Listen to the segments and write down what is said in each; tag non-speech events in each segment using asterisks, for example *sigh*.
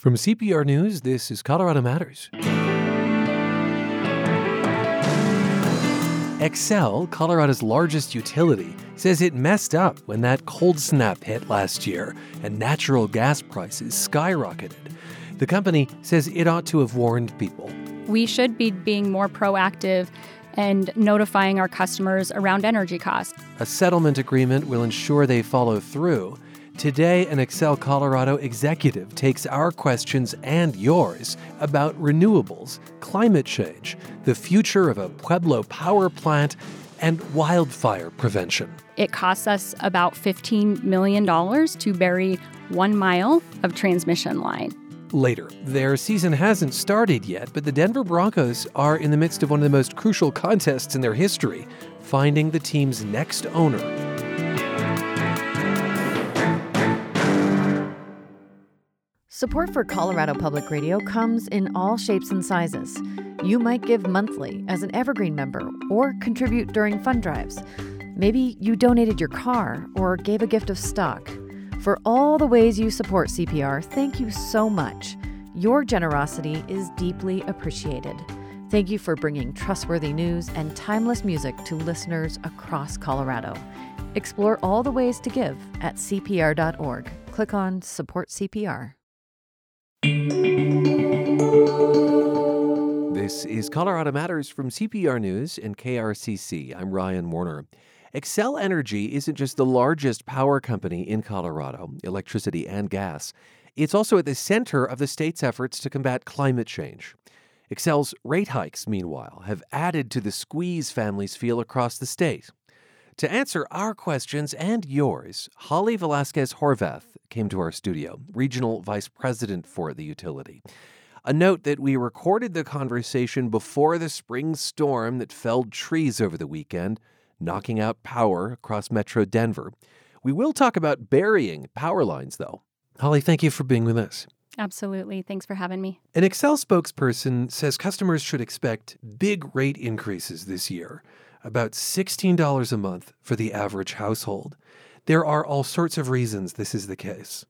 From CPR News, this is Colorado Matters. Xcel, Colorado's largest utility, says it messed up when that cold snap hit last year and natural gas prices skyrocketed. The company says it ought to have warned people. We should be being more proactive and notifying our customers around energy costs. A settlement agreement will ensure they follow through. Today, an Xcel Colorado executive takes our questions and yours about renewables, climate change, the future of a Pueblo power plant, and wildfire prevention. It costs us about $15 million to bury one mile of transmission line. Later, their season hasn't started yet, but the Denver Broncos are in the midst of one of the most crucial contests in their history finding the team's next owner. Support for Colorado Public Radio comes in all shapes and sizes. You might give monthly as an Evergreen member or contribute during fund drives. Maybe you donated your car or gave a gift of stock. For all the ways you support CPR, thank you so much. Your generosity is deeply appreciated. Thank you for bringing trustworthy news and timeless music to listeners across Colorado. Explore all the ways to give at CPR.org. Click on Support CPR. This is Colorado Matters from CPR News and KRCC. I'm Ryan Warner. Xcel Energy isn't just the largest power company in Colorado, electricity and gas. It's also at the center of the state's efforts to combat climate change. Xcel's rate hikes, meanwhile, have added to the squeeze families feel across the state. To answer our questions and yours, Holly Velasquez Horvath came to our studio, Regional Vice President for the utility. A note that we recorded the conversation before the spring storm that felled trees over the weekend, knocking out power across Metro Denver. We will talk about burying power lines, though. Holly, thank you for being with us. Absolutely. Thanks for having me. An Xcel spokesperson says customers should expect big rate increases this year about $16 a month for the average household. There are all sorts of reasons this is the case.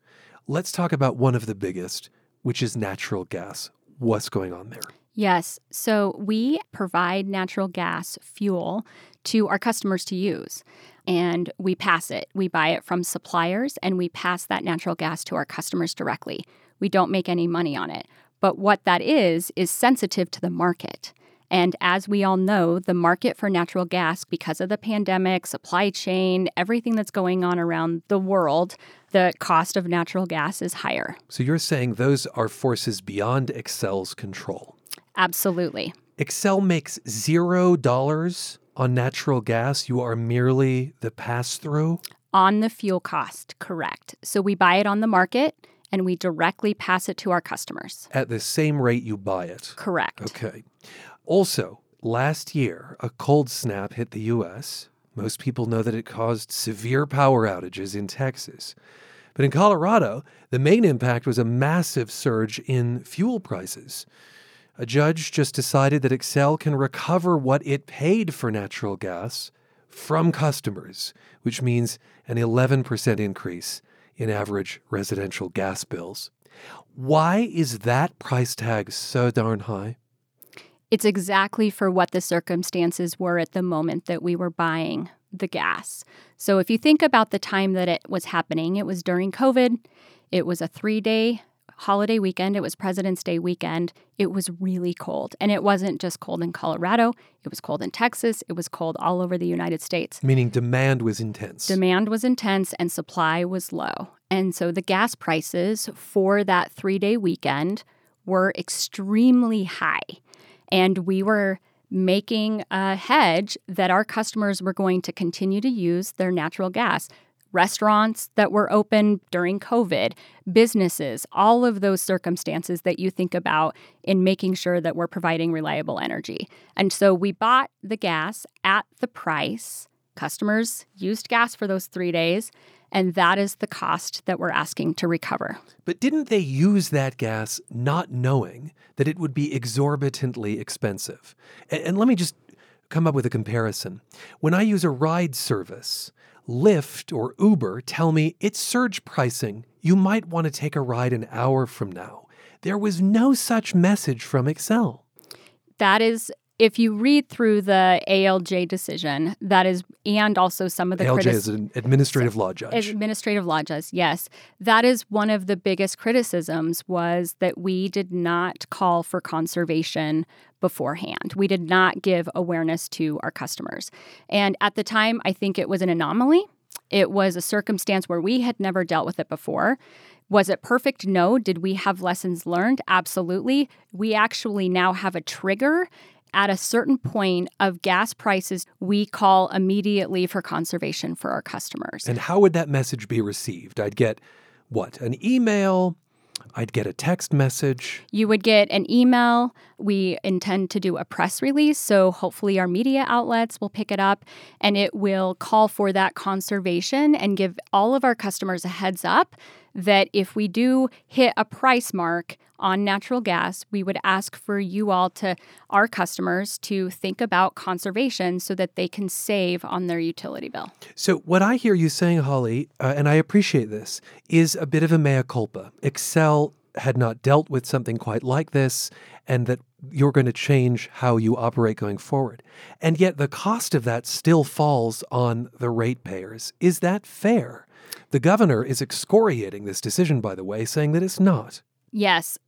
Let's talk about one of the biggest, which is natural gas. What's going on there? Yes. So we provide natural gas fuel to our customers to use. And we pass it. We buy it from suppliers and we pass that natural gas to our customers directly. We don't make any money on it. But what that is, is sensitive to the market. And as we all know, the market for natural gas, because of the pandemic, supply chain, everything that's going on around the world, the cost of natural gas is higher. So you're saying those are forces beyond Xcel's control? Absolutely. Xcel makes zero dollars on natural gas. You are merely the pass through? On the fuel cost, correct. So we buy it on the market and we directly pass it to our customers. At the same rate you buy it? Correct. Okay. Also, last year, a cold snap hit the U.S. Most people know that it caused severe power outages in Texas. But in Colorado, the main impact was a massive surge in fuel prices. A judge just decided that Xcel can recover what it paid for natural gas from customers, which means an 11% increase in average residential gas bills. Why is that price tag so darn high? It's exactly for what the circumstances were at the moment that we were buying the gas. So if you think about the time that it was happening, it was during COVID. It was a three day holiday weekend. It was President's Day weekend. It was really cold. And it wasn't just cold in Colorado, it was cold in Texas. It was cold all over the United States. Meaning demand was intense. Demand was intense and supply was low. And so the gas prices for that three day weekend were extremely high. And we were making a hedge that our customers were going to continue to use their natural gas. Restaurants that were open during COVID, businesses, all of those circumstances that you think about in making sure that we're providing reliable energy. And so we bought the gas at the price. Customers used gas for those three days and that is the cost that we're asking to recover. But didn't they use that gas not knowing that it would be exorbitantly expensive? And, and let me just come up with a comparison. When I use a ride service, Lyft or Uber tell me it's surge pricing. You might want to take a ride an hour from now. there was no such message from Xcel. That is if you read through the ALJ decision, that is, and also some of the ALJ critis- is an administrative law judge. administrative law judge, yes, that is one of the biggest criticisms was that we did not call for conservation beforehand. We did not give awareness to our customers, and at the time, I think it was an anomaly. It was a circumstance where we had never dealt with it before. Was it perfect? No. Did we have lessons learned? Absolutely. We actually now have a trigger at a certain point of gas prices, we call immediately for conservation for our customers. And how would that message be received? I'd get what? An email? I'd get a text message. You would get an email. We intend to do a press release, so hopefully our media outlets will pick it up and it will call for that conservation and give all of our customers a heads up that if we do hit a price mark on natural gas, we would ask for you all to, our customers, to think about conservation so that they can save on their utility bill. So, what I hear you saying, Holly, uh, and I appreciate this, is a bit of a mea culpa. Xcel had not dealt with something quite like this, and that you're going to change how you operate going forward. And yet, the cost of that still falls on the ratepayers. Is that fair? The governor is excoriating this decision, by the way, saying that it's not. Yes.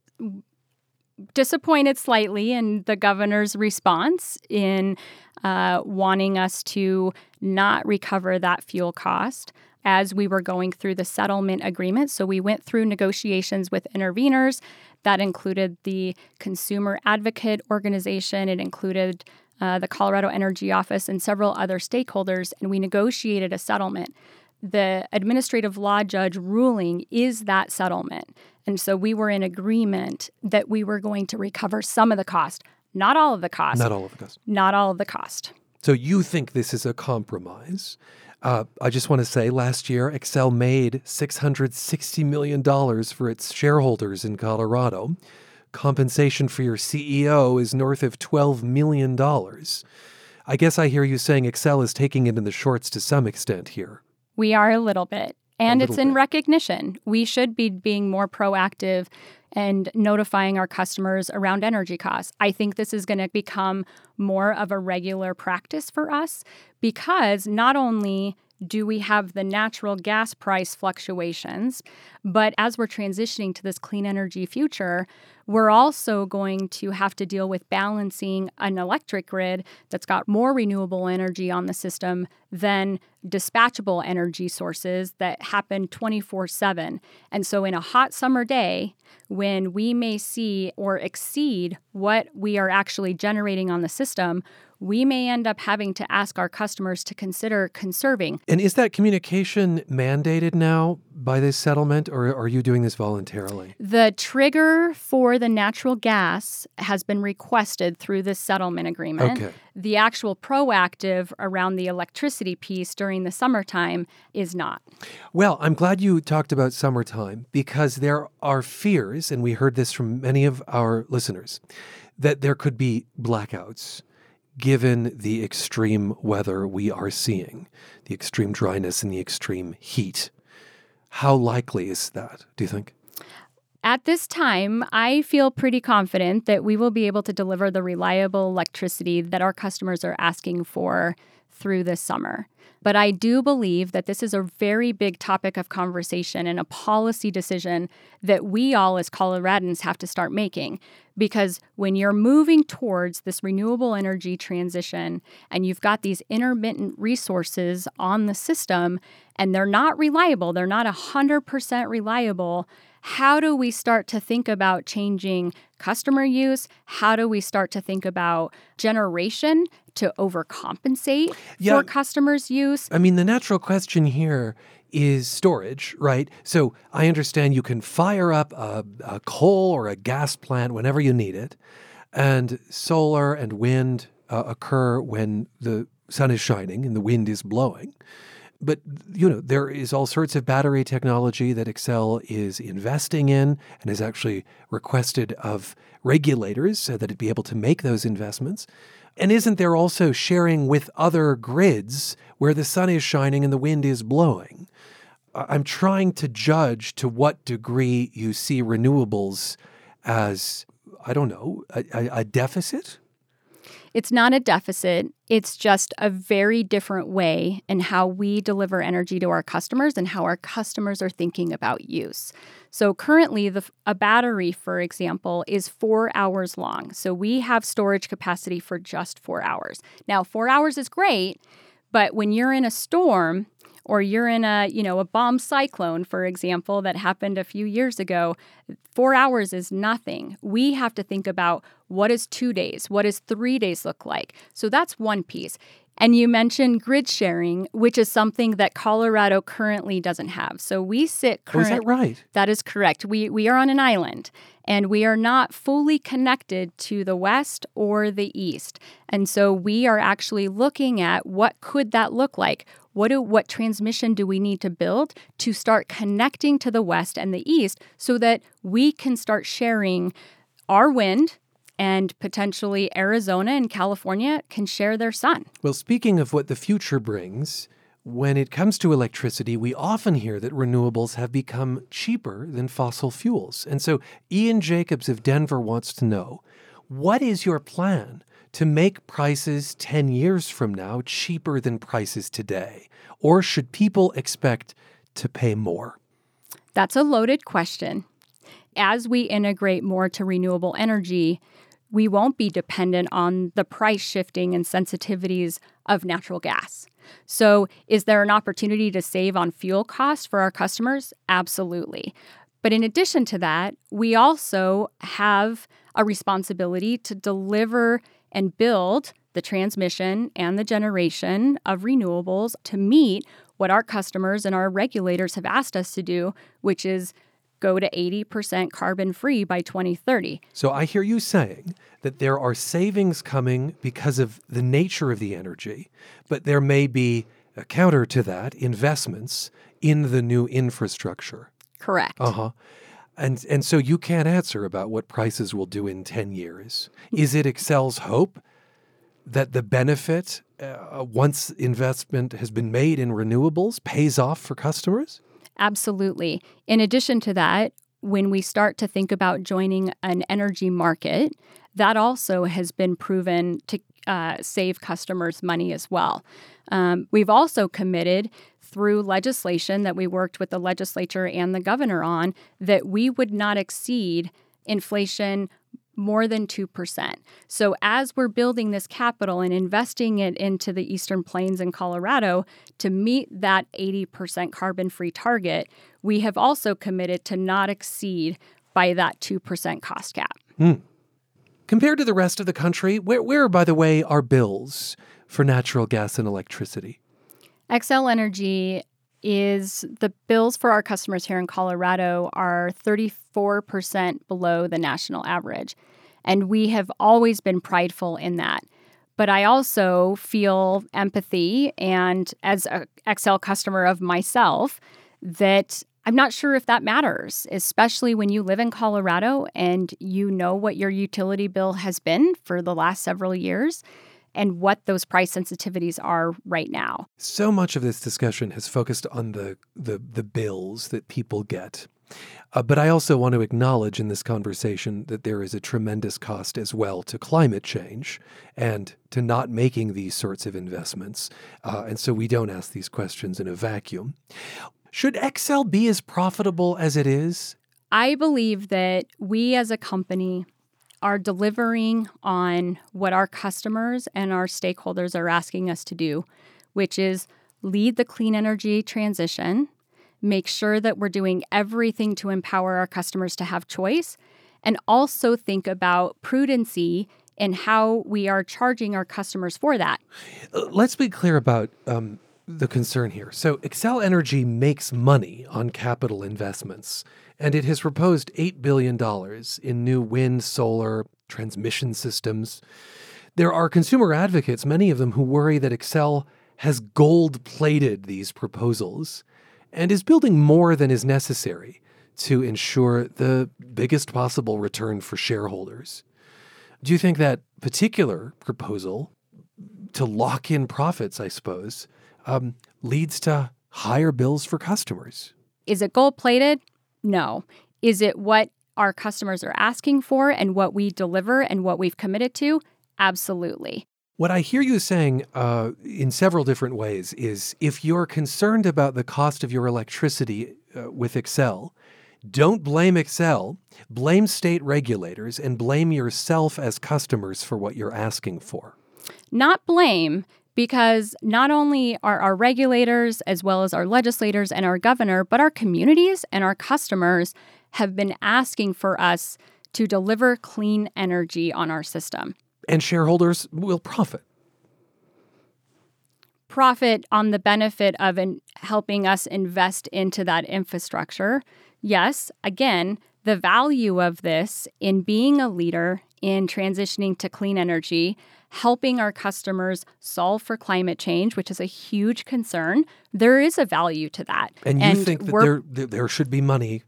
Disappointed slightly in the governor's response in uh, wanting us to not recover that fuel cost as we were going through the settlement agreement. So we went through negotiations with interveners. That included the Consumer Advocate Organization, it included uh, the Colorado Energy Office, and several other stakeholders, and we negotiated a settlement the administrative law judge ruling is that settlement. And so we were in agreement that we were going to recover some of the cost, not all of the cost. Not all of the cost. Not all of the cost. So you think this is a compromise? Uh, I just want to say last year, Xcel made $660 million for its shareholders in Colorado. Compensation for your CEO is north of $12 million. I guess I hear you saying Xcel is taking it in the shorts to some extent here. We are a little bit. And it's in bit. recognition. We should be being more proactive and notifying our customers around energy costs. I think this is going to become more of a regular practice for us because not only do we have the natural gas price fluctuations, but as we're transitioning to this clean energy future, we're also going to have to deal with balancing an electric grid that's got more renewable energy on the system than dispatchable energy sources that happen 24 7. And so, in a hot summer day, when we may see or exceed what we are actually generating on the system, we may end up having to ask our customers to consider conserving. And is that communication mandated now by this settlement, or are you doing this voluntarily? The trigger for the natural gas has been requested through this settlement agreement. Okay. The actual proactive around the electricity piece during the summertime is not. Well, I'm glad you talked about summertime because there are fears, and we heard this from many of our listeners, that there could be blackouts given the extreme weather we are seeing, the extreme dryness and the extreme heat. How likely is that, do you think? At this time, I feel pretty confident that we will be able to deliver the reliable electricity that our customers are asking for through this summer. But I do believe that this is a very big topic of conversation and a policy decision that we all as Coloradans have to start making. Because when you're moving towards this renewable energy transition and you've got these intermittent resources on the system and they're not reliable, they're not 100% reliable, how do we start to think about changing customer use? How do we start to think about generation to overcompensate Yeah. for customers' use? I mean, the natural question here is storage, right? So I understand you can fire up a, a coal or a gas plant whenever you need it, and solar and wind uh, occur when the sun is shining and the wind is blowing. But you know there is all sorts of battery technology that Xcel is investing in and has actually requested of regulators so that it be able to make those investments. And isn't there also sharing with other grids where the sun is shining and the wind is blowing? I'm trying to judge to what degree you see renewables as, I don't know, a, a deficit? It's not a deficit. It's just a very different way in how we deliver energy to our customers and how our customers are thinking about use. So currently, the, a battery, for example, is four hours long. So we have storage capacity for just four hours. Now, four hours is great, but when you're in a storm, or you're in a you know a bomb cyclone for example that happened a few years ago 4 hours is nothing. We have to think about what is 2 days what does 3 days look like? So that's one piece and you mentioned grid sharing, which is something that Colorado currently doesn't have. So we sit current, Oh, is that right? That is correct. We we are on an island and we are not fully connected to the west or the east. And so we are actually looking at what could that look like? What do what transmission do we need to build to start connecting to the west and the east so that we can start sharing our wind and potentially Arizona and California can share their sun. Well, speaking of what the future brings, when it comes to electricity, we often hear that renewables have become cheaper than fossil fuels. And so Ian Jacobs of Denver wants to know what is your plan to make prices 10 years from now cheaper than prices today? Or should people expect to pay more? That's a loaded question. As we integrate more to renewable energy, we won't be dependent on the price shifting and sensitivities of natural gas. So, is there an opportunity to save on fuel costs for our customers? Absolutely. But in addition to that, we also have a responsibility to deliver and build the transmission and the generation of renewables to meet what our customers and our regulators have asked us to do, which is go to 80% carbon free by 2030. So I hear you saying that there are savings coming because of the nature of the energy, but there may be a counter to that investments in the new infrastructure. Correct. Uh huh. And and so you can't answer about what prices will do in ten years. Is it Xcel's hope that the benefit uh, once investment has been made in renewables pays off for customers? Absolutely. In addition to that, when we start to think about joining an energy market, that also has been proven to uh, save customers money as well. Um, we've also committed through legislation that we worked with the legislature and the governor on that we would not exceed inflation more than 2%. So, as we're building this capital and investing it into the Eastern Plains in Colorado to meet that 80% carbon free target, we have also committed to not exceed by that 2% cost cap. Hmm. Compared to the rest of the country, where, where, by the way, are bills for natural gas and electricity? Xcel Energy is the bills for our customers here in Colorado are 34% below the national average. And we have always been prideful in that. But I also feel empathy and as a Xcel customer of myself that I'm not sure if that matters, especially when you live in Colorado and you know what your utility bill has been for the last several years and what those price sensitivities are right now. So much of this discussion has focused on the the, the bills that people get. Uh, but I also want to acknowledge in this conversation that there is a tremendous cost as well to climate change and to not making these sorts of investments. Uh, and so we don't ask these questions in a vacuum. Should Xcel be as profitable as it is? I believe that we as a company are delivering on what our customers and our stakeholders are asking us to do, which is lead the clean energy transition, make sure that we're doing everything to empower our customers to have choice, and also think about prudency in how we are charging our customers for that. Uh, let's be clear about um, the concern here. So, Xcel Energy makes money on capital investments, and it has proposed $8 billion in new wind, solar, transmission systems. There are consumer advocates, many of them who worry that Xcel has gold plated these proposals and is building more than is necessary to ensure the biggest possible return for shareholders. Do you think that particular proposal to lock in profits, I suppose, um, leads to higher bills for customers? Is it gold plated? No. Is it what our customers are asking for and what we deliver and what we've committed to? Absolutely. What I hear you saying uh, in several different ways is if you're concerned about the cost of your electricity uh, with Xcel, don't blame Xcel, blame state regulators, and blame yourself as customers for what you're asking for. Not blame, because not only are our regulators, as well as our legislators and our governor, but our communities and our customers have been asking for us to deliver clean energy on our system. And shareholders will profit. Profit on the benefit of in helping us invest into that infrastructure. Yes, again, the value of this in being a leader in transitioning to clean energy, helping our customers solve for climate change, which is a huge concern. There is a value to that. And you and think that there, there should be money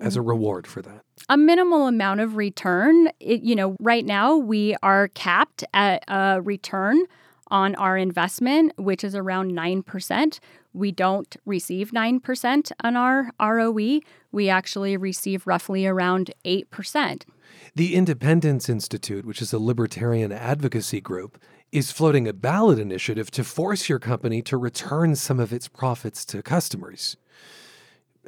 as a reward for that? A minimal amount of return. It, you know, right now we are capped at a return on our investment, which is around 9%. We don't receive 9% on our ROE. We actually receive roughly around 8%. The Independence Institute, which is a libertarian advocacy group, is floating a ballot initiative to force your company to return some of its profits to customers.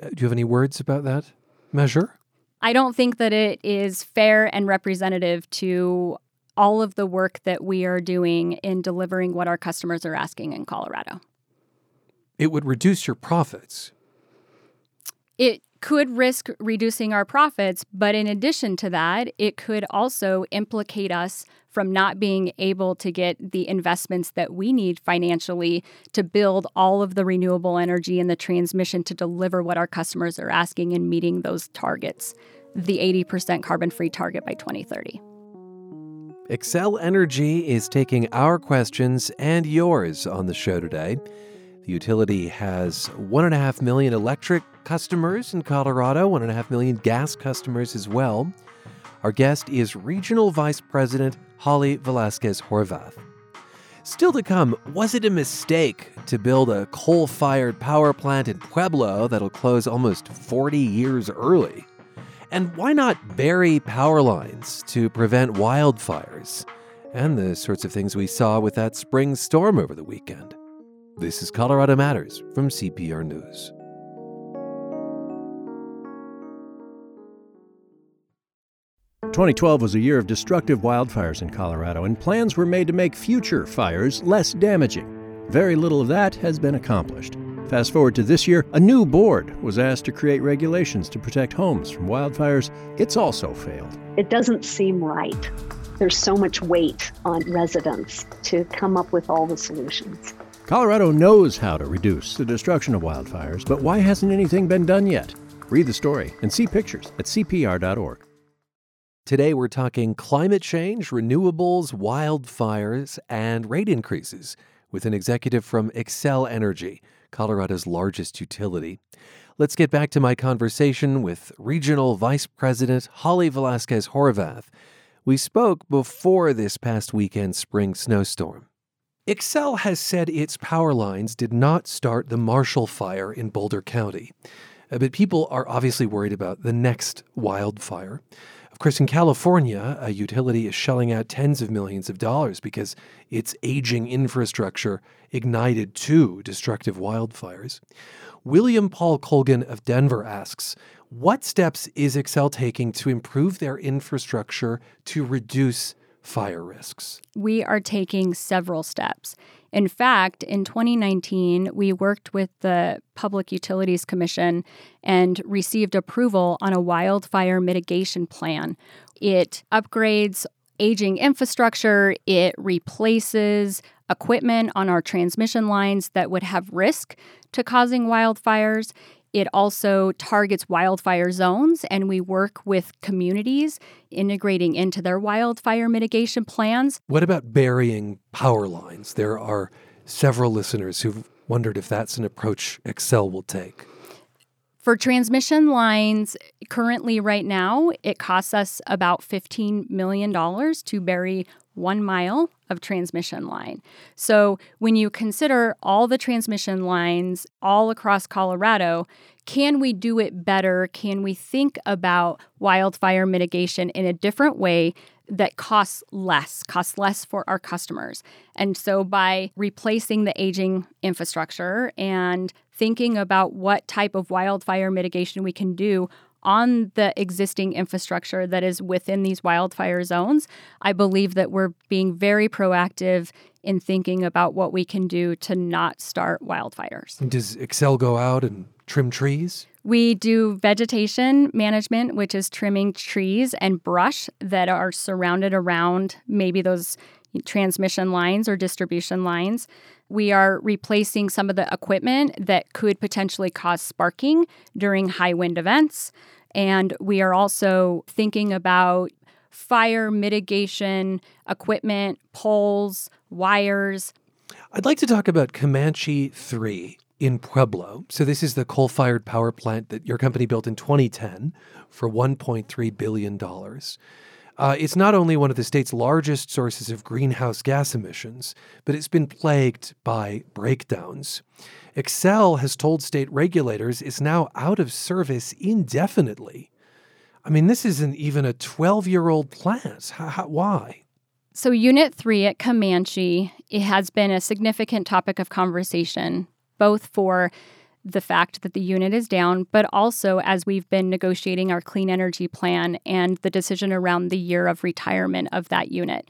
Uh, do you have any words about that measure? I don't think that it is fair and representative to all of the work that we are doing in delivering what our customers are asking in Colorado. It would reduce your profits. It could risk reducing our profits, but in addition to that, it could also implicate us from not being able to get the investments that we need financially to build all of the renewable energy and the transmission to deliver what our customers are asking and meeting those targets, the 80% carbon free target by 2030. Xcel Energy is taking our questions and yours on the show today. The utility has 1.5 million electric customers in Colorado, 1.5 million gas customers as well. Our guest is Regional Vice President Holly Velasquez Horvath. Still to come, was it a mistake to build a coal fired power plant in Pueblo that'll close almost 40 years early? And why not bury power lines to prevent wildfires? And the sorts of things we saw with that spring storm over the weekend. This is Colorado Matters from CPR News. Twenty twelve was a year of destructive wildfires in Colorado, and plans were made to make future fires less damaging. Very little of that has been accomplished. Fast forward to this year, a new board was asked to create regulations to protect homes from wildfires. It's also failed. It doesn't seem right. There's so much weight on residents to come up with all the solutions. Colorado knows how to reduce the destruction of wildfires, but why hasn't anything been done yet? Read the story and see pictures at CPR.org. Today, we're talking climate change, renewables, wildfires, and rate increases with an executive from Xcel Energy. Colorado's largest utility. Let's get back to my conversation with Regional Vice President Holly Velasquez Horvath. We spoke before this past weekend's spring snowstorm. Xcel has said its power lines did not start the Marshall Fire in Boulder County. Uh, but people are obviously worried about the next wildfire. Of course, in California, a utility is shelling out tens of millions of dollars because its aging infrastructure ignited two destructive wildfires. William Paul Colgan of Denver asks, what steps is Xcel taking to improve their infrastructure to reduce fire risks? We are taking several steps. In fact, in 2019, we worked with the Public Utilities Commission and received approval on a wildfire mitigation plan. It upgrades aging infrastructure, it replaces equipment on our transmission lines that would have risk to causing wildfires. It also targets wildfire zones, and we work with communities integrating into their wildfire mitigation plans. What about burying power lines? There are several listeners who've wondered if that's an approach Xcel will take. For transmission lines, currently, right now, it costs us about $15 million to bury one mile of transmission line. So when you consider all the transmission lines all across Colorado, can we do it better? Can we think about wildfire mitigation in a different way that costs less, costs less for our customers? And so by replacing the aging infrastructure and thinking about what type of wildfire mitigation we can do on the existing infrastructure that is within these wildfire zones, I believe that we're being very proactive in thinking about what we can do to not start wildfires. Does Xcel go out and trim trees? We do vegetation management, which is trimming trees and brush that are surrounded around maybe those transmission lines or distribution lines. We are replacing some of the equipment that could potentially cause sparking during high wind events. And we are also thinking about fire mitigation equipment, poles, wires. I'd like to talk about Comanche 3 in Pueblo. So, this is the coal fired power plant that your company built in 2010 for $1.3 billion. Uh, it's not only one of the state's largest sources of greenhouse gas emissions, but it's been plagued by breakdowns. Xcel has told state regulators it's now out of service indefinitely. I mean, this isn't even a 12 year old plant. How, how, why? So, Unit 3 at Comanche it has been a significant topic of conversation, both for the fact that the unit is down, but also as we've been negotiating our clean energy plan and the decision around the year of retirement of that unit.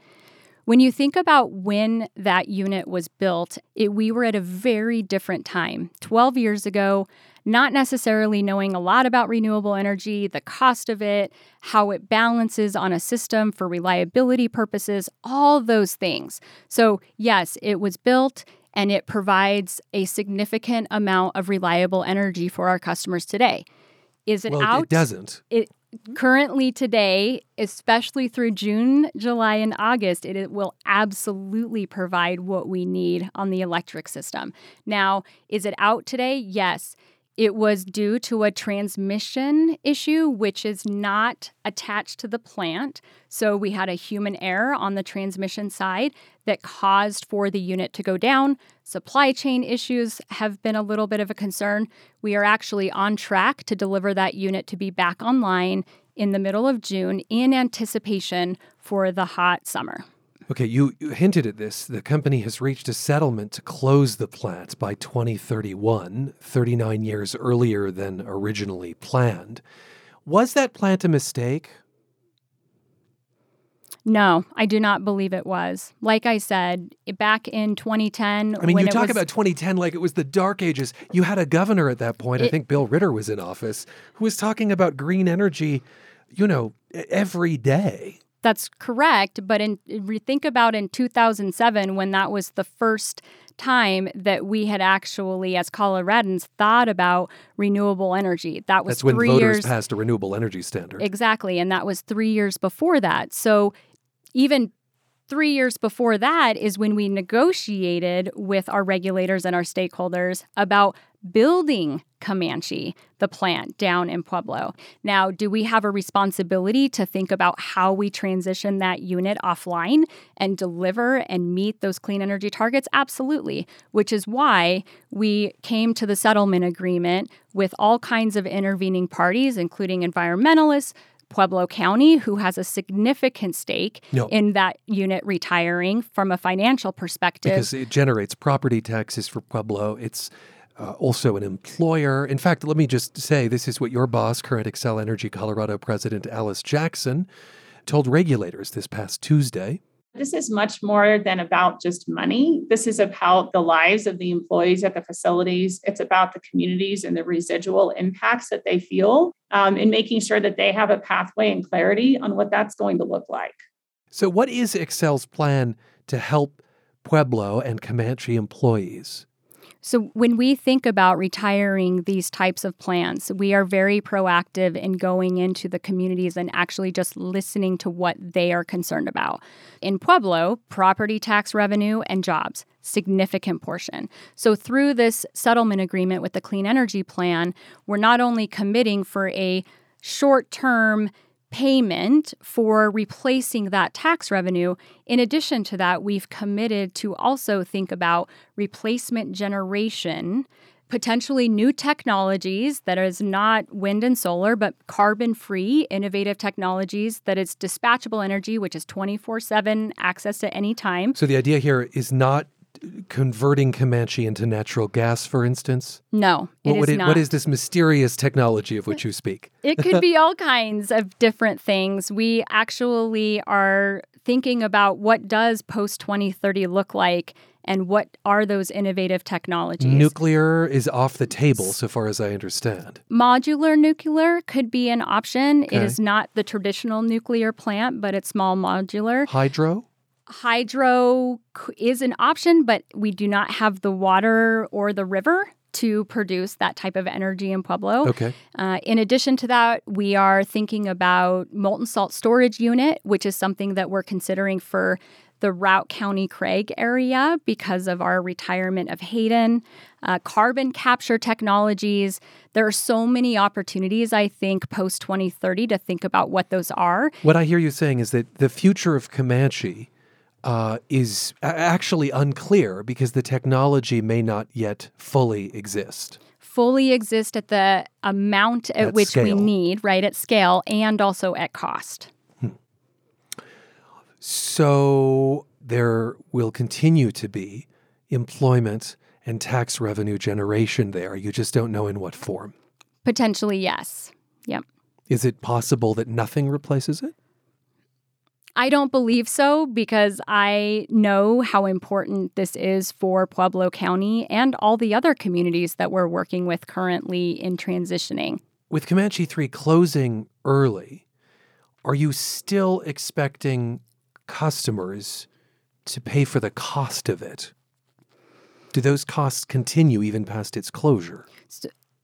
When you think about when that unit was built, it, we were at a very different time. 12 years ago, not necessarily knowing a lot about renewable energy, the cost of it, how it balances on a system for reliability purposes, all those things. So, yes, it was built and it provides a significant amount of reliable energy for our customers today. Is it well, out? It doesn't. It currently today, especially through June, July, and August, it, it will absolutely provide what we need on the electric system. Now, is it out today? Yes. It was due to a transmission issue, which is not attached to the plant. So we had a human error on the transmission side that caused for the unit to go down. Supply chain issues have been a little bit of a concern. We are actually on track to deliver that unit to be back online in the middle of June in anticipation for the hot summer. Okay, you, you, hinted at this. The company has reached a settlement to close the plant by 2031, 39 years earlier than originally planned. Was that plant a mistake? No, I do not believe it was. Like I said, back in 2010. I mean, you talk was, about 2010 like it was the dark ages. You had a governor at that point, it, I think Bill Ritter was in office, who was talking about green energy, you know, every day. That's correct. But in, think about in 2007 when that was the first time that we had actually, as Coloradans, thought about renewable energy. That was That's when voters years, passed a renewable energy standard. Exactly. And that was three years before that. So even three years before that is when we negotiated with our regulators and our stakeholders about building Comanche, the plant down in Pueblo. Now, do we have a responsibility to think about how we transition that unit offline and deliver and meet those clean energy targets? Absolutely, which is why we came to the settlement agreement with all kinds of intervening parties, including environmentalists, Pueblo County, who has a significant stake in that unit retiring from a financial perspective. Because it generates property taxes for Pueblo. It's uh, also an employer. In fact, let me just say this is what your boss, current Xcel Energy Colorado President Alice Jackson, told regulators this past Tuesday. This is much more than about just money. This is about the lives of the employees at the facilities. It's about the communities and the residual impacts that they feel um, and making sure that they have a pathway and clarity on what that's going to look like. So, what is Xcel's plan to help Pueblo and Comanche employees? So, when we think about retiring these types of plants, we are very proactive in going into the communities and actually just listening to what they are concerned about. In Pueblo, property tax revenue and jobs, significant portion. So, through this settlement agreement with the Clean Energy Plan, we're not only committing for a short term payment for replacing that tax revenue. In addition to that, we've committed to also think about replacement generation potentially new technologies that is not wind and solar, but carbon free, innovative technologies that is dispatchable energy, which is 24 7 access at any time. So the idea here is not converting Comanche into natural gas, for instance? No, what, it what is it- not. what is this mysterious technology of which you speak? *laughs* it could be all kinds of different things. We actually are thinking about what does post 2030 look like and what are those innovative technologies. Nuclear is off the table, so far as I understand. Modular nuclear could be an option. Okay. It is not the traditional nuclear plant, but it's small modular. Hydro? Hydro is an option, but we do not have the water or the river to produce that type of energy in Pueblo. Okay. Uh, in addition to that, we are thinking about molten salt storage unit, which is something that we're considering for the Routt County Craig area because of our retirement of Hayden. Uh, carbon capture technologies. There are so many opportunities, I think, post 2030 to think about what those are. What I hear you saying is that the future of Comanche uh, is actually unclear because the technology may not yet fully exist. fully exist at the amount at, At which we need, right, at scale, and also at cost. So there will continue to be employment and tax revenue generation there. You just don't know in what form. Potentially, yes. Yep. Is it possible that nothing replaces it? I don't believe so because I know how important this is for Pueblo County and all the other communities that we're working with currently in transitioning. With Comanche 3 closing early, are you still expecting customers to pay for the cost of it? Do those costs continue even past its closure?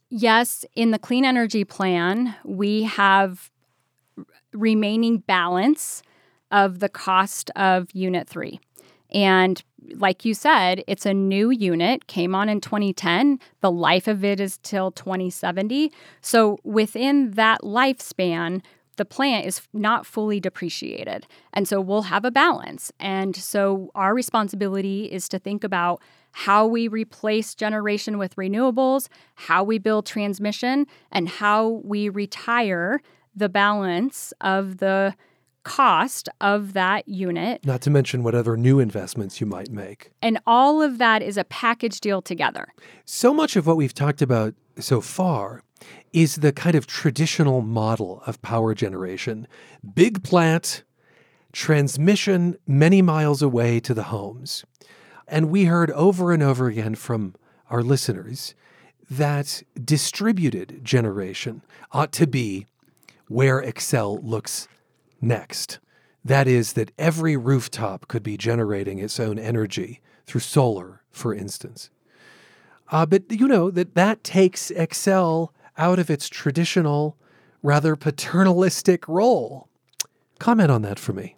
Yes, in the clean energy plan, we have remaining balance of the cost of unit 3. And like you said, it's a new unit, came on in 2010. The life of it is till 2070. So within that lifespan, the plant is not fully depreciated. And so we'll have a balance. And so our responsibility is to think about how we replace generation with renewables, how we build transmission, and how we retire the balance of the cost of that unit. Not to mention whatever new investments you might make. And all of that is a package deal together. So much of what we've talked about so far is the kind of traditional model of power generation big plant, transmission many miles away to the homes. And we heard over and over again from our listeners that distributed generation ought to be where Xcel looks next. That is, that every rooftop could be generating its own energy through solar, for instance. Uh, but you know that that takes Xcel out of its traditional, rather paternalistic role. Comment on that for me.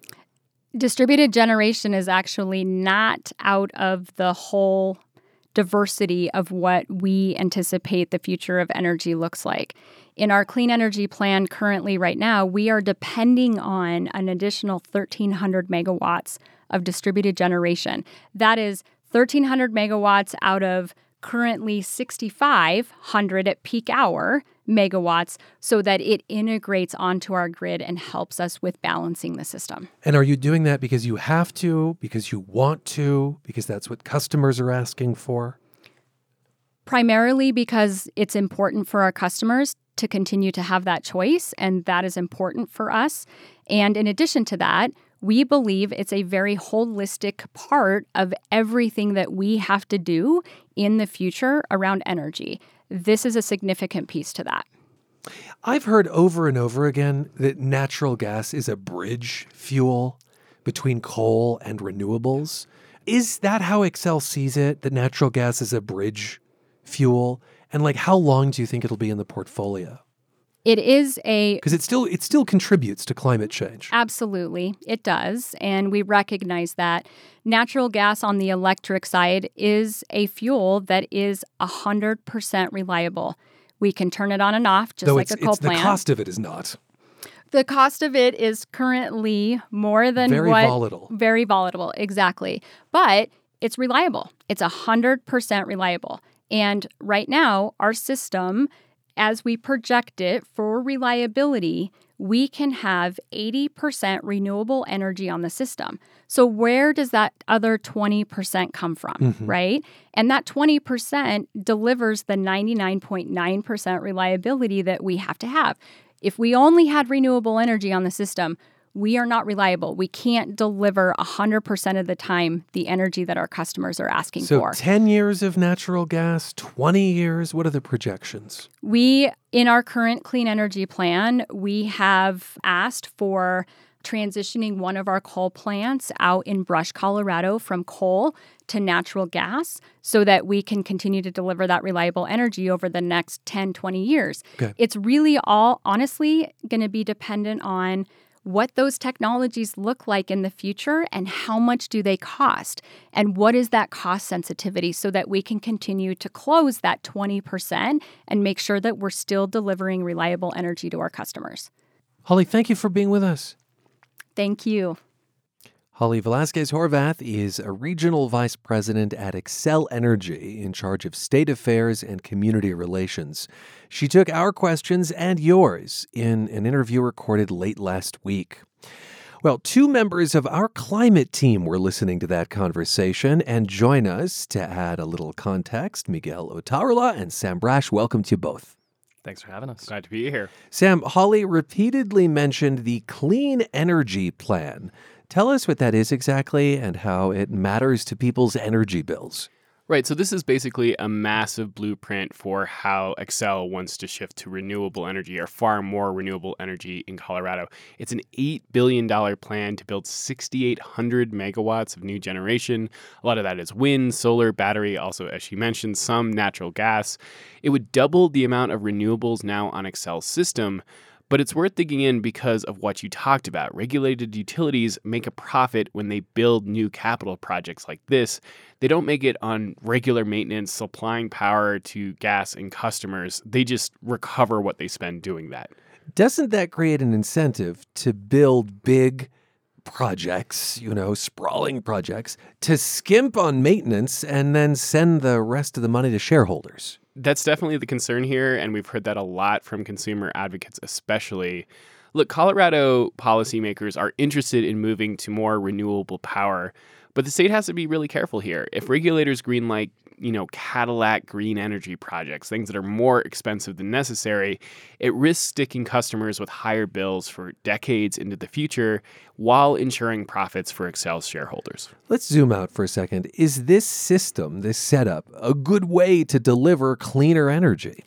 Distributed generation is actually not out of the whole diversity of what we anticipate the future of energy looks like. In our clean energy plan currently, right now, we are depending on an additional 1,300 megawatts of distributed generation. That is 1,300 megawatts out of currently 6,500 at peak hour megawatts so that it integrates onto our grid and helps us with balancing the system. And are you doing that because you have to, because you want to, because that's what customers are asking for? primarily because it's important for our customers to continue to have that choice, and that is important for us. And in addition to that, we believe it's a very holistic part of everything that we have to do in the future around energy. This is a significant piece to that. I've heard over and over again that natural gas is a bridge fuel between coal and renewables. Is that how Xcel sees it? That natural gas is a bridge fuel? And like how long do you think it'll be in the portfolio? It is a Because it still it still contributes to climate change. Absolutely, it does. And we recognize that natural gas on the electric side is a fuel that is 100% reliable. We can turn it on and off just Though like a coal it's the cost of it is not. the cost of it is currently more than Very what volatile. very volatile exactly but it's reliable it's 100% reliable And right now, our system, as we project it for reliability, we can have 80% renewable energy on the system. So, where does that other 20% come from, mm-hmm. right? And that 20% delivers the 99.9% reliability that we have to have. If we only had renewable energy on the system, we are not reliable. We can't deliver 100% of the time the energy that our customers are asking so for. So 10 years of natural gas, 20 years, what are the projections? We in our current clean energy plan, we have asked for transitioning one of our coal plants out in Brush, Colorado from coal to natural gas so that we can continue to deliver that reliable energy over the next 10, 20 years. Okay. It's really all honestly going to be dependent on what those technologies look like in the future and how much do they cost and what is that cost sensitivity so that we can continue to close that 20% and make sure that we're still delivering reliable energy to our customers. Holly, thank you for being with us. Thank you. Holly Velasquez Horvath is a regional vice president at Xcel Energy in charge of state affairs and community relations. She took our questions and yours in an interview recorded late last week. Well, two members of our climate team were listening to that conversation and join us to add a little context. Miguel Otarola and Sam Brasch, welcome to you both. Thanks for having us. Glad to be here. Sam, Holly repeatedly mentioned the Clean Energy Plan. Tell us what that is exactly and how it matters to people's energy bills. Right. So, this is basically a massive blueprint for how Xcel wants to shift to renewable energy or far more renewable energy in Colorado. It's an $8 billion plan to build 6,800 megawatts of new generation. A lot of that is wind, solar, battery, also, as she mentioned, some natural gas. It would double the amount of renewables now on Xcel's system. But it's worth digging in because of what you talked about. Regulated utilities make a profit when they build new capital projects like this. They don't make it on regular maintenance, supplying power to gas and customers. They just recover what they spend doing that. Doesn't that create an incentive to build big projects, you know, sprawling projects, to skimp on maintenance and then send the rest of the money to shareholders? That's definitely the concern here, and we've heard that a lot from consumer advocates, especially. Look, Colorado policymakers are interested in moving to more renewable power, but the state has to be really careful here. If regulators greenlight you know, Cadillac green energy projects, things that are more expensive than necessary, it risks sticking customers with higher bills for decades into the future while ensuring profits for Xcel's shareholders. Let's zoom out for a second. Is this system, this setup, a good way to deliver cleaner energy?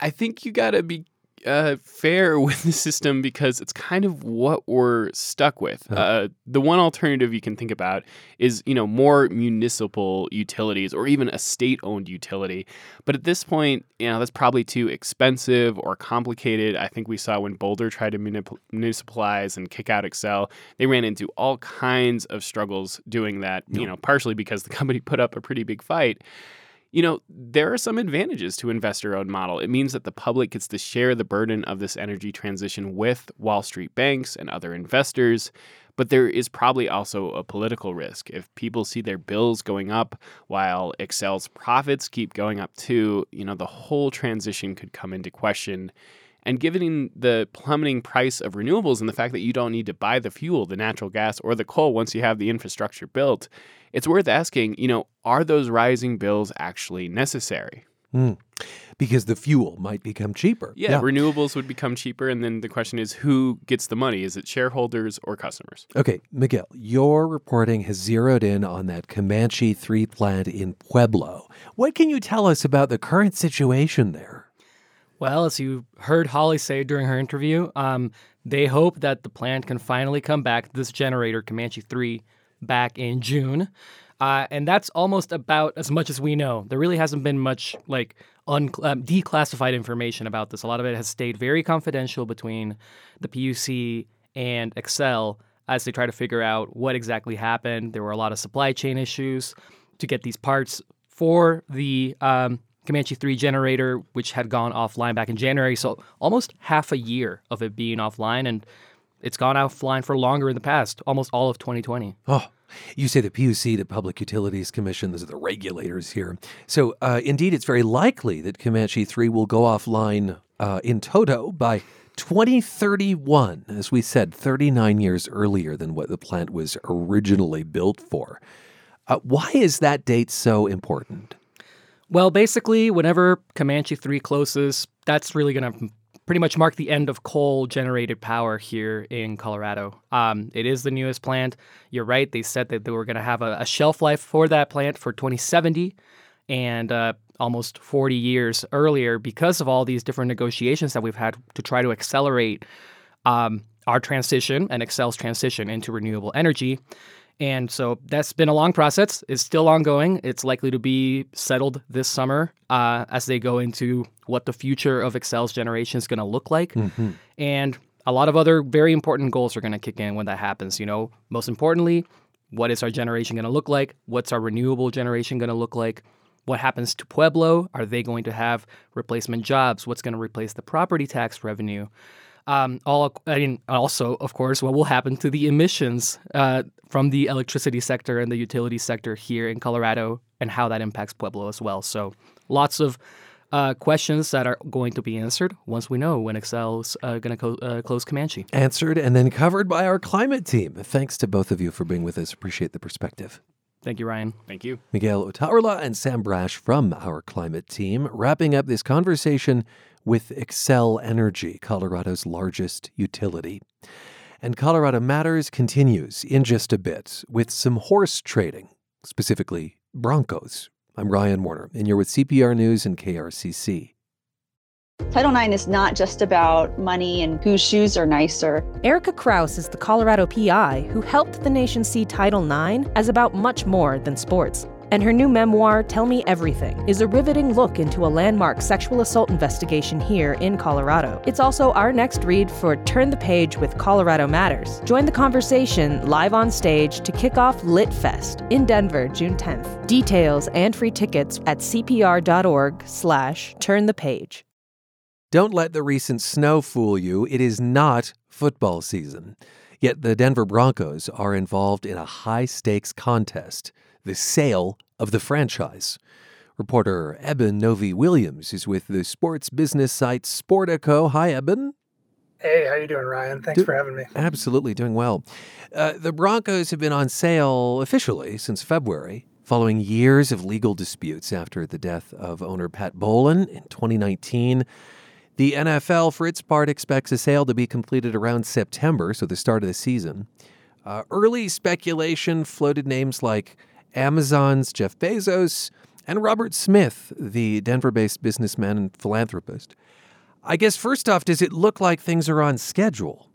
I think you got to be uh, fair *laughs* with the system because it's kind of what we're stuck with. Uh, the one alternative you can think about is, you know, more municipal utilities or even a state-owned utility. But at this point, you know, that's probably too expensive or complicated. I think we saw when Boulder tried to municipalize and kick out Xcel, they ran into all kinds of struggles doing that. You know, partially because the *laughs* company put up a pretty big fight you know, there are some advantages to investor owned model. It means that the public gets to share the burden of this energy transition with Wall Street banks and other investors. But there is probably also a political risk. If people see their bills going up while Xcel's profits keep going up too, you know, the whole transition could come into question. And given the plummeting price of renewables and the fact that you don't need to buy the fuel, the natural gas, or the coal once you have the infrastructure built, it's worth asking, you know, are those rising bills actually necessary? Mm. Because the fuel might become cheaper. Yeah, yeah, renewables would become cheaper. And then the question is who gets the money? Is it shareholders or customers? Okay, Miguel, your reporting has zeroed in on that Comanche 3 plant in Pueblo. What can you tell us about the current situation there? Well, as you heard Holly say during her interview, um, they hope that the plant can finally come back, this generator, Comanche 3, back in June. Uh, and that's almost about as much as we know. There really hasn't been much like un- um, declassified information about this. A lot of it has stayed very confidential between the PUC and Xcel as they try to figure out what exactly happened. There were a lot of supply chain issues to get these parts for the um, Comanche 3 generator, which had gone offline back in January. So almost half a year of it being offline. And it's gone offline for longer in the past, almost all of 2020. Oh, you say the PUC, the Public Utilities Commission, those are the regulators here. So, uh, indeed, it's very likely that Comanche 3 will go offline uh, in toto by 2031, as we said, 39 years earlier than what the plant was originally built for. Uh, why is that date so important? Well, basically, whenever Comanche 3 closes, that's really going to pretty much mark the end of coal generated power here in Colorado. Um, it is the newest plant. You're right. They said that they were going to have a, a, shelf life for that plant for 2070 and uh, almost 40 years earlier because of all these different negotiations that we've had to try to accelerate um, our transition and Xcel's transition into renewable energy. And so that's been a long process. It's still ongoing. It's likely to be settled this summer uh, as they go into what the future of Xcel's generation is going to look like. Mm-hmm. And a lot of other very important goals are going to kick in when that happens. You know, most importantly, what is our generation going to look like? What's our renewable generation going to look like? What happens to Pueblo? Are they going to have replacement jobs? What's going to replace the property tax revenue? Um, all, I mean, also, of course, what will happen to the emissions uh, from the electricity sector and the utility sector here in Colorado and how that impacts Pueblo as well. So, lots of uh, questions that are going to be answered once we know when Xcel's uh, going to co- uh, close Comanche. Answered and then covered by our climate team. Thanks to both of you for being with us. Appreciate the perspective. Thank you, Ryan. Thank you. Miguel Otarola and Sam Brasch from our climate team, wrapping up this conversation with Xcel Energy, Colorado's largest utility. And Colorado Matters continues in just a bit with some horse trading, specifically Broncos. I'm Ryan Warner, and you're with CPR News and KRCC. Title IX is not just about money and whose shoes are nicer. Erika Krouse is the Colorado PI who helped the nation see Title IX as about much more than sports. And her new memoir, Tell Me Everything, is a riveting look into a landmark sexual assault investigation here in Colorado. It's also our next read for Turn the Page with Colorado Matters. Join the conversation live on stage to kick off Lit Fest in Denver, June 10th. Details and free tickets at cpr.org slash turn the page. Don't let the recent snow fool you. It is not football season. Yet the Denver Broncos are involved in a high stakes contest the sale of the franchise. Reporter Eben Novy Williams is with the sports business site Sportico. Hi, Eben. Hey, how you doing, Ryan? Thanks Do- for having me. Absolutely, doing well. Uh, the Broncos have been on sale officially since February, following years of legal disputes after the death of owner Pat Bowlen in 2019. The NFL, for its part, expects a sale to be completed around September, so the start of the season. Uh, early speculation floated names like Amazon's Jeff Bezos, and Robert Smith, the Denver based businessman and philanthropist. I guess first off, does it look like things are on schedule?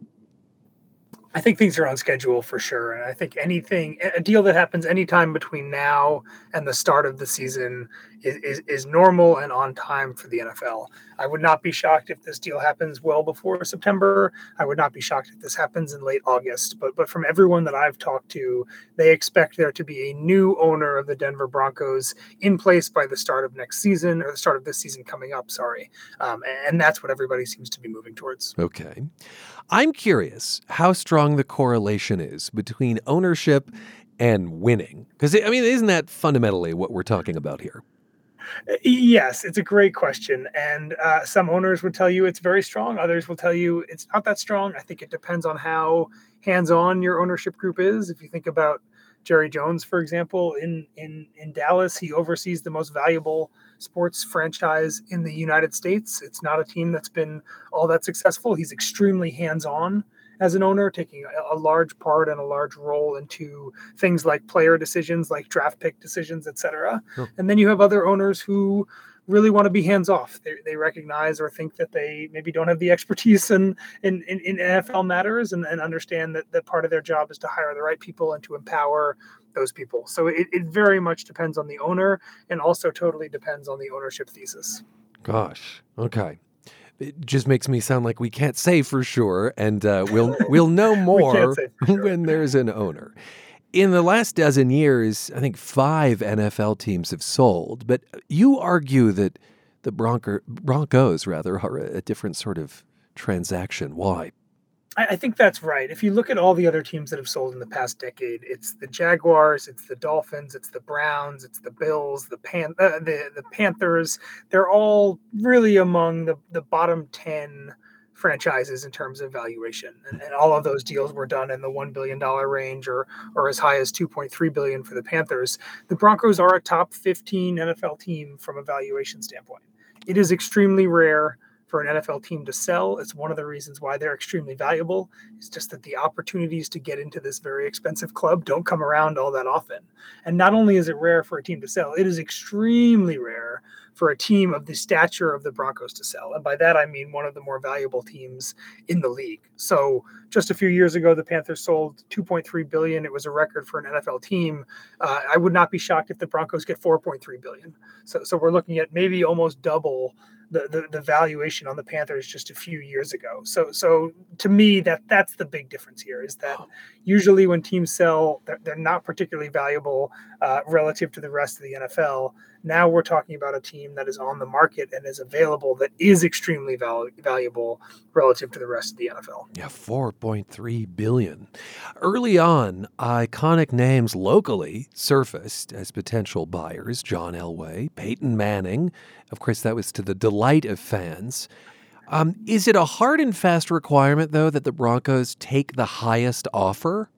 I think things are on schedule for sure. And I think anything, a deal that happens anytime between now and the start of the season is, is, is, normal and on time for the NFL. I would not be shocked if this deal happens well before September. I would not be shocked if this happens in late August. But but from everyone that I've talked to, they expect there to be a new owner of the Denver Broncos in place by the start of next season or the start of this season coming up. Sorry, um, and that's what everybody seems to be moving towards. Okay, I'm curious how strong the correlation is between ownership and winning because I mean, isn't that fundamentally what we're talking about here? Yes, it's a great question. And uh, some owners would tell you it's very strong. Others will tell you it's not that strong. I think it depends on how hands on your ownership group is. If you think about Jerry Jones, for example, in, in, in Dallas, he oversees the most valuable sports franchise in the United States. It's not a team that's been all that successful. He's extremely hands on as an owner, taking a, a, large part and a large role into things like player decisions, like draft pick decisions, etc. Sure. And then you have other owners who really want to be hands off. They, they recognize or think that they maybe don't have the expertise in in, in, in NFL matters and, and understand that, that part of their job is to hire the right people and to empower those people. So it, it very much depends on the owner and also totally depends on the ownership thesis. Gosh. Okay it just makes me sound like we can't say for sure, and uh, we'll *laughs* we'll know more *laughs* sure. when there's an owner. In the last dozen years, I think five NFL teams have sold, but you argue that the Bronco, Broncos rather are a different sort of transaction. Why? I, think that's right. If you look at all the other teams that have sold in the past decade, it's the Jaguars, it's the Dolphins, it's the Browns, it's the Bills, the Pan, uh, the the Panthers. They're all really among the the bottom ten franchises in terms of valuation, and, and all of those deals were done in the one billion dollar range, or or as high as two point three billion for the Panthers. The Broncos are a top fifteen NFL team from a valuation standpoint. It is extremely rare for an NFL team to sell. It's one of the reasons why they're extremely valuable. It's just that the opportunities to get into this very expensive club don't come around all that often. And not only is it rare for a team to sell, it is extremely rare for a team of the stature of the Broncos to sell. And by that, I mean one of the more valuable teams in the league. So just a few years ago, the Panthers sold 2.3 billion. It was a record for an NFL team. Uh, I would not be shocked if the Broncos get 4.3 billion. So, so we're looking at maybe almost double the, the, the valuation on the Panthers just a few years ago. So so to me that that's the big difference here is that usually when teams sell they're, they're not particularly valuable uh, relative to the rest of the NFL. Now we're talking about a team that is on the market and is available that is extremely val- valuable relative to the rest of the NFL. Yeah, 4.3 billion. Early on, iconic names locally surfaced as potential buyers. John Elway, Peyton Manning. Of course, that was to the delight of fans. Um, is it a hard and fast requirement, though, that the Broncos take the highest offer?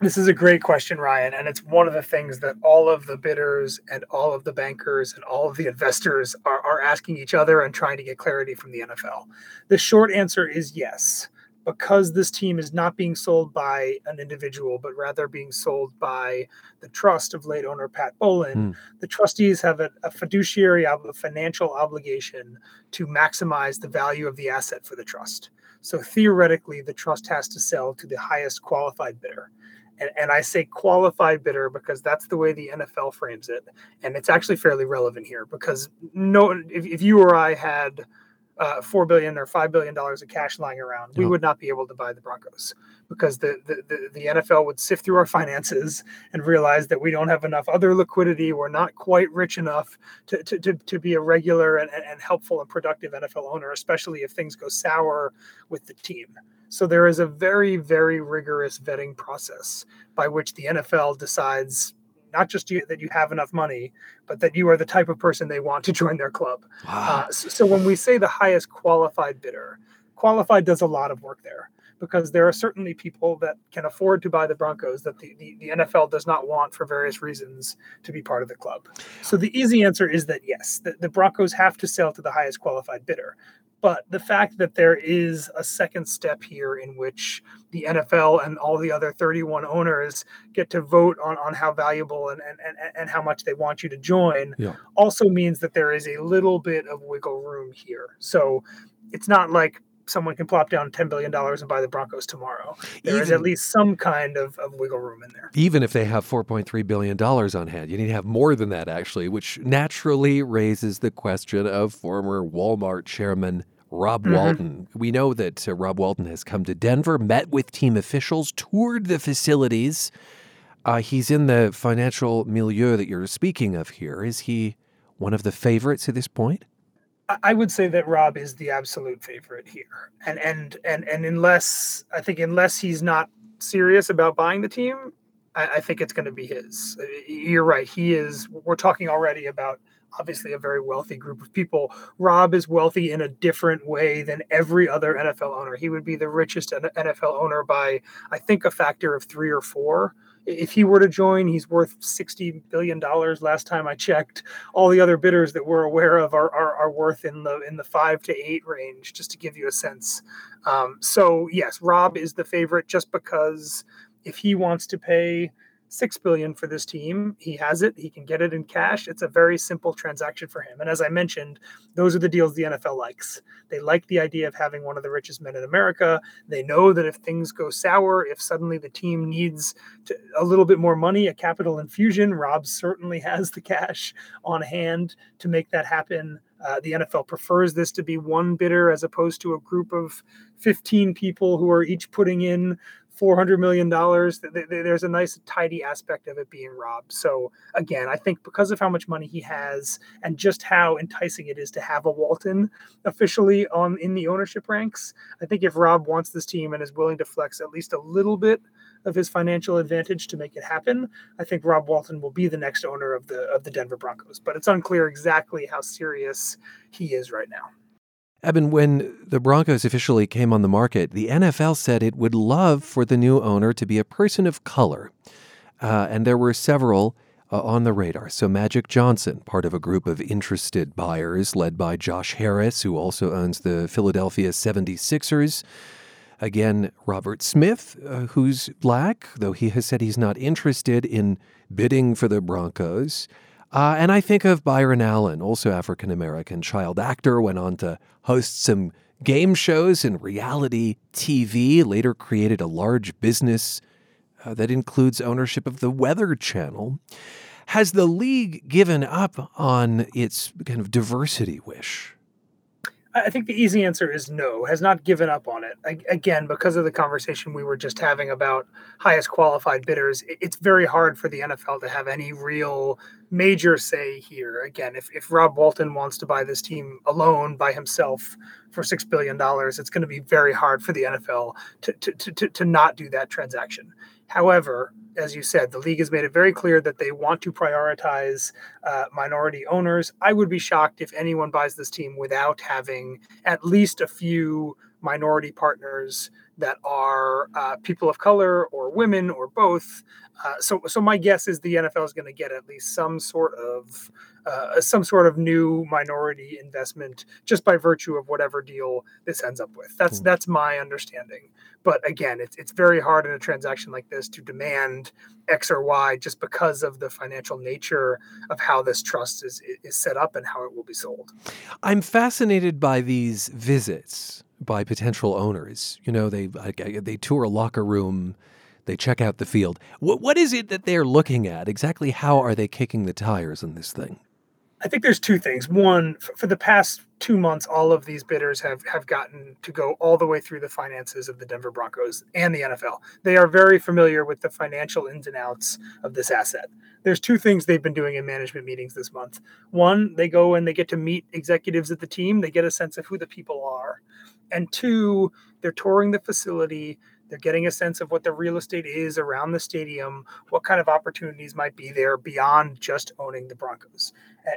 This is a great question, Ryan. And it's one of the things that all of the bidders and all of the bankers and all of the investors are, are asking each other and trying to get clarity from the NFL. The short answer is yes. Because this team is not being sold by an individual, but rather being sold by the trust of late owner Pat Bowlen, mm. the trustees have a, a fiduciary, a financial obligation to maximize the value of the asset for the trust. So theoretically, the trust has to sell to the highest qualified bidder and, and I say qualified bidder because that's the way the NFL frames it, and it's actually fairly relevant here because no, if, if you or I had uh, four billion or five billion dollars of cash lying around, we would not be able to buy the Broncos because the, the, the the NFL would sift through our *laughs* finances and realize that we don't have enough other liquidity. We're not quite rich enough to to, to, to be a regular and, and helpful and productive NFL owner, especially if things go sour with the team. So there is a very, very rigorous vetting process by which the NFL decides not just you, that you have enough money, but that you are the type of person they want to join their club. Wow. Uh, so, so when we say the highest qualified bidder, qualified does a lot of work there because there are certainly people that can afford to buy the Broncos that the, the, the, NFL does not want for various reasons to be part of the club. So the easy answer is that yes, the, the Broncos have to sell to the highest qualified bidder. But the fact that there is a second step here in which the NFL and all the other 31 owners get to vote on, on how valuable and, and, and, and how much they want you to join yeah. also means that there is a little bit of wiggle room here. So it's not like someone can plop down $10 billion and buy the Broncos tomorrow. There even, is at least some kind of, of wiggle room in there. Even if they have $4.3 billion on hand, you need to have more than that, actually, which naturally raises the question of former Walmart chairman Rob mm-hmm. Walton. We know that uh, Rob Walton has come to Denver, met with team officials, toured the facilities. Uh, he's in the financial milieu that you're speaking of here. Is he one of the favorites at this point? I would say that Rob is the absolute favorite here, and and and and unless I think unless he's not serious about buying the team, I, I think it's going to be his. You're right. He is. We're talking already about obviously a very wealthy group of people. Rob is wealthy in a different way than every other NFL owner. He would be the richest NFL owner by, I think, a factor of three or four. If he were to join, he's worth $60 billion last time I checked. All the other bidders that we're aware of are, are, are worth in the in the five to eight range, just to give you a sense. Um, so yes, Rob is the favorite just because if he wants to pay – six billion for this team. He has it. He can get it in cash. It's a very simple transaction for him. And as I mentioned, those are the deals the NFL likes. They like the idea of having one of the richest men in America. They know that if things go sour, if suddenly the team needs to, a little bit more money, a capital infusion, Rob certainly *laughs* has the cash on hand to make that happen. Uh, the NFL prefers this to be one bidder as opposed to a group of 15 people who are each putting in 400 million dollars there's a nice tidy aspect of it being robbed. So again i think because of how much money he has and just how enticing it is to have a walton officially on in the ownership ranks i think if rob wants this team and is willing to flex at least a little bit of his financial advantage to make it happen i think rob walton will be the next owner of the of the denver broncos. But it's unclear exactly how serious he is right now Eben, when the Broncos officially came on the market, the NFL said it would love for the new owner to be a person of color. Uh, and there were several uh, on the radar. So, Magic Johnson, part of a group of interested buyers led by Josh Harris, who also owns the Philadelphia 76ers. Again, Robert Smith, uh, who's black, though he has said he's not interested in bidding for the Broncos. Uh, and I think of Byron Allen, also African American child actor, went on to host some game shows and reality TV, later created a large business uh, that includes ownership of the Weather Channel. Has the league given up on its kind of diversity wish? I think the easy answer is no, has not given up on it. Again, because of the conversation we were just having about highest qualified bidders, it's very hard for the NFL to have any real major say here. Again, if, if Rob Walton wants to buy this team alone by himself for $6 billion, it's going to be very hard for the NFL to, to, to, to not do that transaction. However, as you said, the league has made it very clear that they want to prioritize uh, minority owners. I would be shocked if anyone buys this team without having at least a few minority partners that are uh, people of color or women or both. Uh, so, so my guess is the NFL is going to get at least some sort of uh, some sort of new minority investment just by virtue of whatever deal this ends up with. That's mm. that's my understanding. But again, it's it's very hard in a transaction like this to demand X or Y just because of the financial nature of how this trust is is set up and how it will be sold. I'm fascinated by these visits by potential owners. You know, they uh, they tour a locker room, they check out the field. What what is it that they're looking at? Exactly how are they kicking the tires on this thing? I think there's two things. One, for the past two months, all of these bidders have have gotten to go all the way through the finances of the Denver Broncos and the NFL. They are very familiar with the financial ins and outs of this asset. There's two things they've been doing in management meetings this month. One, they go and they get to meet executives at the team. They get a sense of who the people are and two, they're touring the facility. They're getting a sense of what the real estate is around the stadium, what kind of opportunities might be there beyond just owning the Broncos.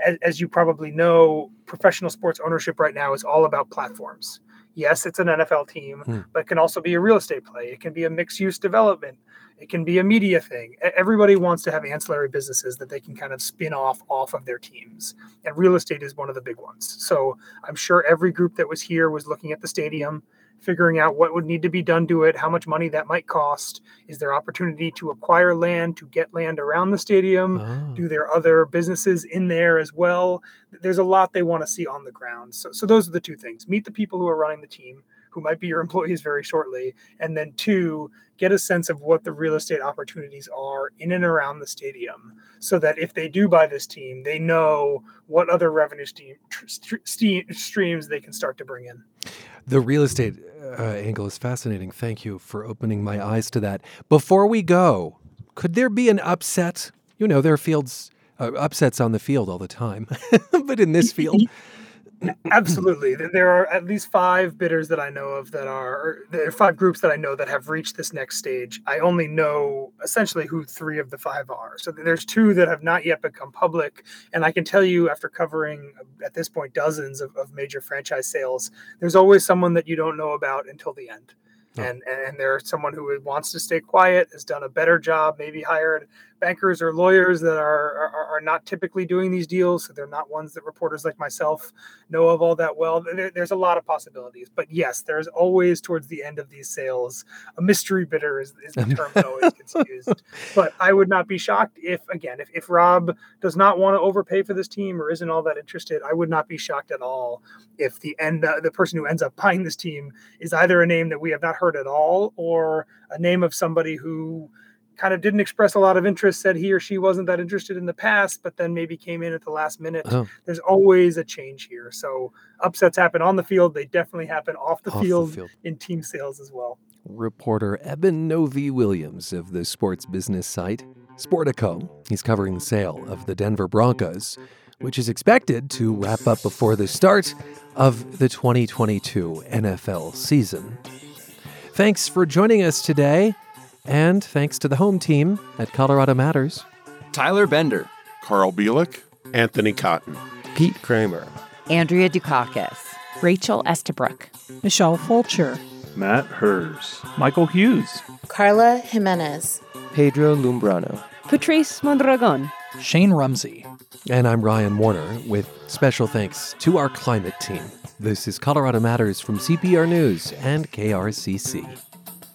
As, as you probably know, professional sports ownership right now is all about platforms. Yes, it's an NFL team, hmm. but it can also be a real estate play. It can be a mixed use development. It can be a media thing. Everybody wants to have ancillary businesses that they can kind of spin off off of their teams. And real estate is one of the big ones. So I'm sure every group that was here was looking at the stadium, figuring out what would need to be done to it, how much money that might cost. Is there opportunity to acquire land, to get land around the stadium? Oh. Do there other businesses in there as well? There's a lot they want to see on the ground. So, so those are the two things. Meet the people who are running the team who might be your employees very shortly. And then two, get a sense of what the real estate opportunities are in and around the stadium so that if they do buy this team, they know what other revenue steam, st- streams they can start to bring in. The real estate uh, angle is fascinating. Thank you for opening my eyes to that. Before we go, could there be an upset? You know, there are fields, uh, upsets on the field all the time, *laughs* but in this field, *laughs* Absolutely. There are at least five bidders that I know of that are, there are five groups that I know that have reached this next stage. I only know essentially who three of the five are. So there's two that have not yet become public. And I can tell you, after covering uh, at this point dozens of, of major franchise sales, there's always someone that you don't know about until the end. Oh. And, and there's someone who wants to stay quiet, has done a better job, maybe hired bankers or lawyers that are, are, are not typically doing these deals. So they're not ones that reporters like myself know of all that well. There, there's a lot of possibilities, but yes, there's always towards the end of these sales a mystery bidder is, is the term that always gets *laughs* used. But I would not be shocked if again if, if Rob does not want to overpay for this team or isn't all that interested. I would not be shocked at all if the end uh, the person who ends up buying this team is either a name that we have not heard at all or a name of somebody who kind of didn't express a lot of interest, said he or she wasn't that interested in the past, but then maybe came in at the last minute. Oh. There's always a change here. So upsets happen on the field. They definitely happen off the, Off the field, field. in team sales as well. Reporter Eben Novy Williams of the sports business site Sportico. He's covering the sale of the Denver Broncos, which is expected to wrap up before the start of the 2022 NFL season. Thanks for joining us today, and thanks to the home team at Colorado Matters. Tyler Bender, Carl Bialik, Anthony Cotton, Pete Kramer, Andrea Dukakis, Rachel Estabrook, Michelle Fulcher, Matt Herz, Michael Hughes, Carla Jimenez, Pedro Lumbrano, Patrice Mondragon, Shane Rumsey. And I'm Ryan Warner with special thanks to our climate team. This is Colorado Matters from CPR News and KRCC.